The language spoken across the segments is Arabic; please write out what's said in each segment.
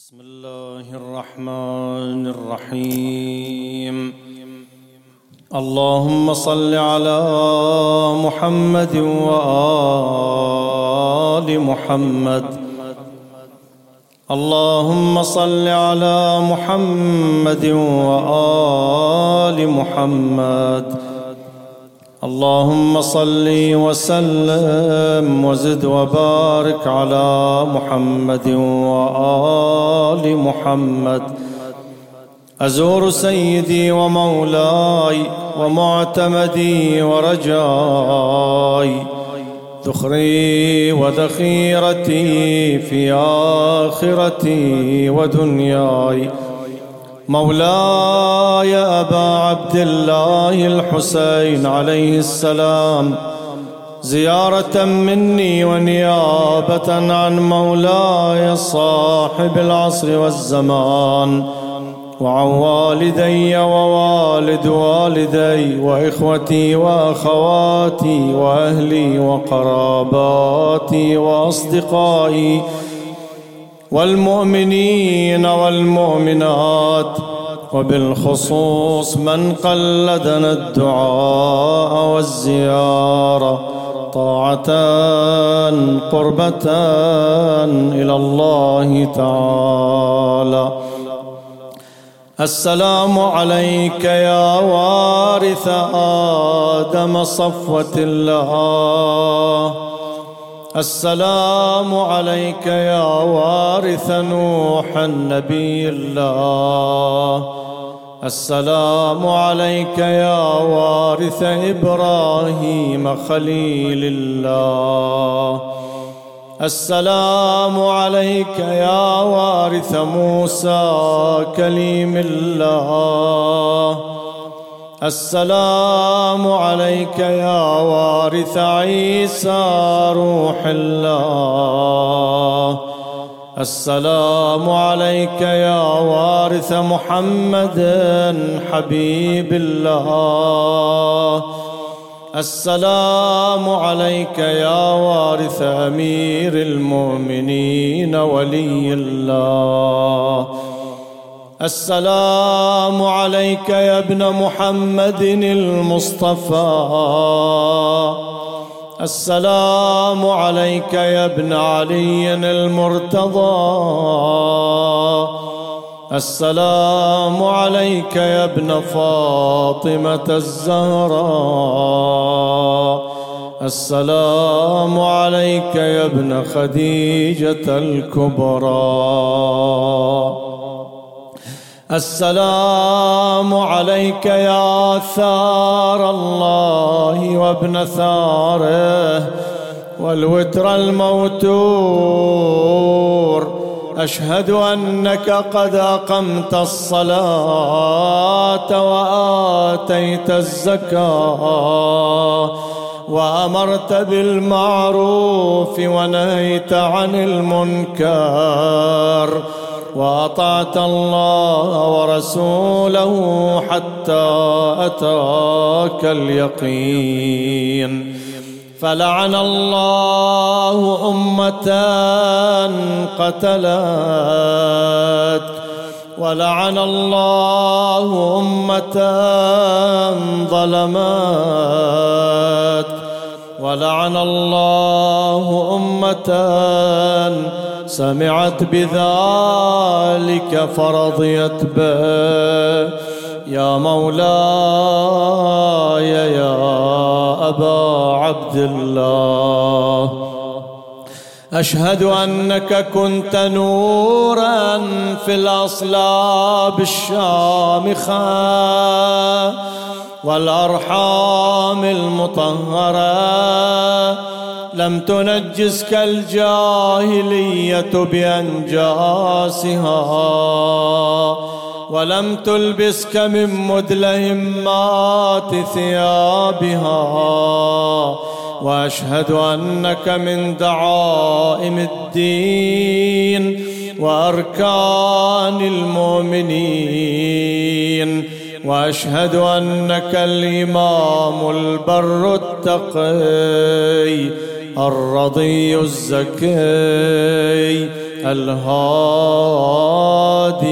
بسم الله الرحمن الرحيم. اللهم صل على محمد وآل محمد. اللهم صل على محمد وآل محمد. اللهم صل وسلم وزد وبارك على محمد وآل محمد. أزور سيدي ومولاي ومعتمدي ورجاي ذخري وذخيرتي في آخرتي ودنياي. مولاي أبا عبد الله الحسين عليه السلام. زيارة مني ونيابة عن مولاي صاحب العصر والزمان. وعن والدي ووالد والدي وإخوتي وأخواتي وأهلي وقراباتي وأصدقائي. والمؤمنين والمؤمنات وبالخصوص من قلدنا الدعاء والزيارة طاعة قربة إلى الله تعالى. السلام عليك يا وارث آدم صفوة الله. السلام عليك يا وارث نوح النبي الله. السلام عليك يا وارث إبراهيم خليل الله. السلام عليك يا وارث موسى كليم الله. السلام عليك يا وارث عيسى روح الله. السلام عليك يا وارث محمد حبيب الله. السلام عليك يا وارث أمير المؤمنين ولي الله. السلام عليك يا ابن محمد المصطفى. السلام عليك يا ابن علي المرتضى. السلام عليك يا ابن فاطمة الزهراء السلام عليك يا ابن خديجة الكبرى. السلام عليك يا ثار الله وابن ثاره والوتر الموتور. أشهد أنك قد أقمت الصلاة وآتيت الزكاة وأمرت بالمعروف ونهيت عن المنكر. وأطعت الله ورسوله حتى أتاك اليقين. فلعن الله أمة قتلت. ولعن الله أمة ظلمت. ولعن الله أمة سمعت بذلك فرضيت به. يا مولاي يا أبا عبد الله أشهد أنك كنت نورا في الأصلاب الشامخة والأرحام المطهرة. لم تنجسك الجاهلية بأنجاسها ولم تلبسك من مدلهمات ثيابها وأشهد أنك من دعائم الدين وأركان المؤمنين وأشهد أنك الإمام البر التقي الرضي الزكي الهادي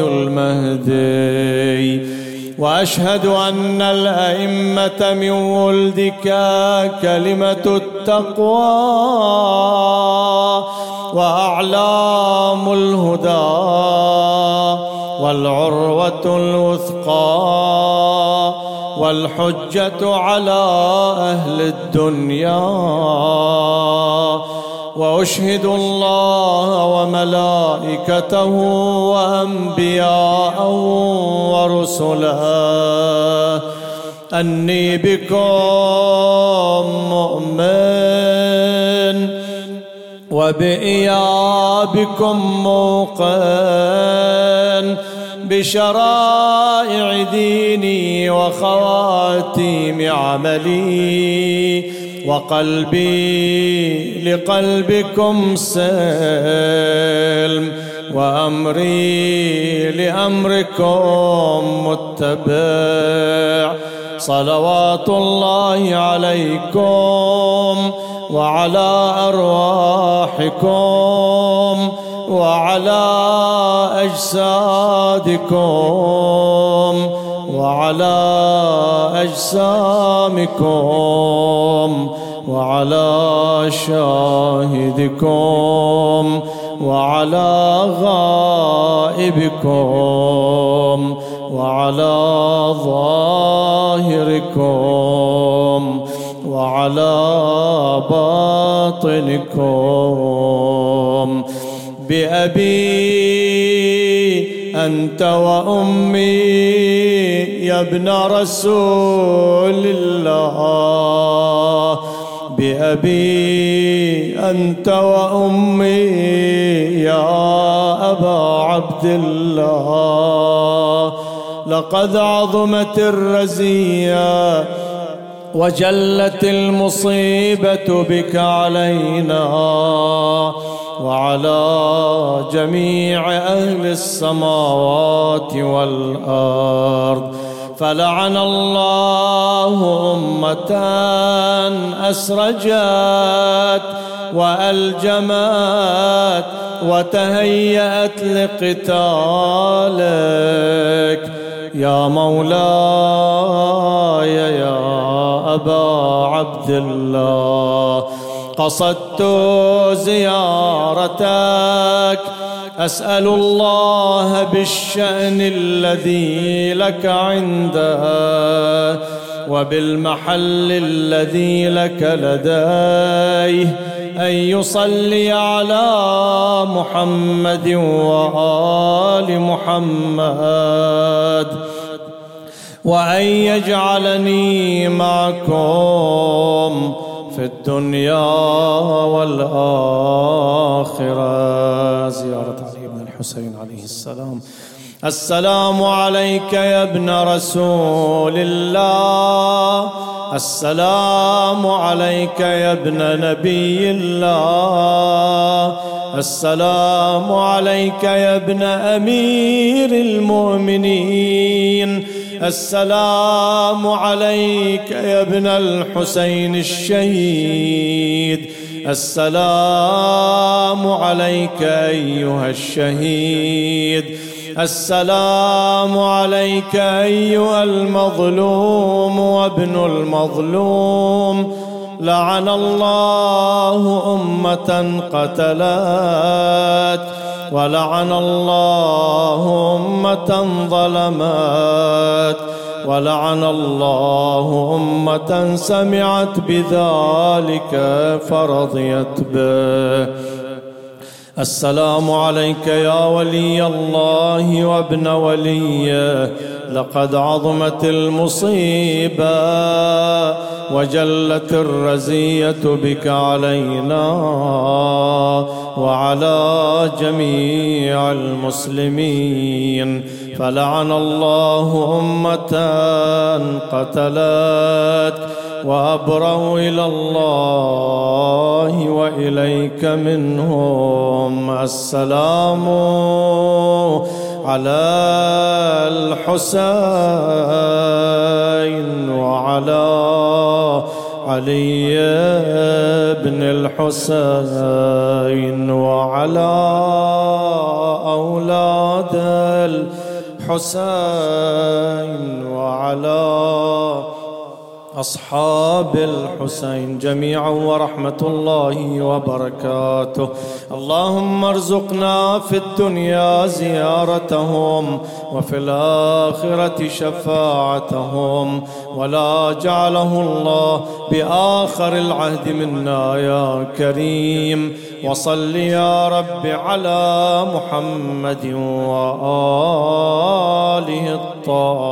المهدي. وأشهد أن الأئمة من ولدك كلمة التقوى وأعلام الهدى والعروة الوثقى. والحجة على أهل الدنيا. وأشهد الله وملائكته وأنبياءه ورسله. أني بكم مؤمن. وبإيابكم موقن. بشرائع ديني وخواتيم عملي وقلبي لقلبكم سلم وأمري لأمركم متبع صلوات الله عليكم وعلى أرواحكم وعلى أجسادكم وعلى أجسامكم وعلى شاهدكم وعلى غائبكم وعلى ظاهركم وعلى باطنكم. بأبي أنت وأمي يا ابن رسول الله. بأبي أنت وأمي يا أبا عبد الله. لقد عظمت الرزية وجلت المصيبة بك علينا. وعلى جميع أهل السماوات والأرض. فلعن الله أمة أسرجت وألجمت وتهيأت لقتالك. يا مولاي يا أبا عبد الله. قصدت زيارتك. أسأل الله بالشأن الذي لك عنده وبالمحل الذي لك لديه. أن يصلي على محمد وآل محمد. وأن يجعلني معكم في الدنيا والآخرة. زيارة علي بن الحسين عليه السلام. السلام عليك يا ابن رسول الله. السلام عليك يا ابن نبي الله. السلام عليك يا ابن أمير المؤمنين. السلام عليك يا ابن الحسين الشهيد. السلام عليك أيها الشهيد. السلام عليك أيها المظلوم وابن المظلوم. لعن الله أمة قتلت. ولعن الله أمة ظلمت ولعن الله أمة سمعت بذلك فرضيت به. السلام عليك يا ولي الله وابن وليه لقد عظمت المصيبة وجلت الرزية بك علينا وعلى جميع المسلمين. فلعن الله أمة قتلت وابروا إلى الله وإليك منهم السلام. على الحسين وعلى علي بن الحسين وعلى أولاد الحسين وعلى أصحاب الحسين جميعا ورحمة الله وبركاته. اللهم ارزقنا في الدنيا زيارتهم وفي الآخرة شفاعتهم. ولا جعله الله بآخر العهد منا يا كريم. وصل يا رب على محمد وآله الطاهرين.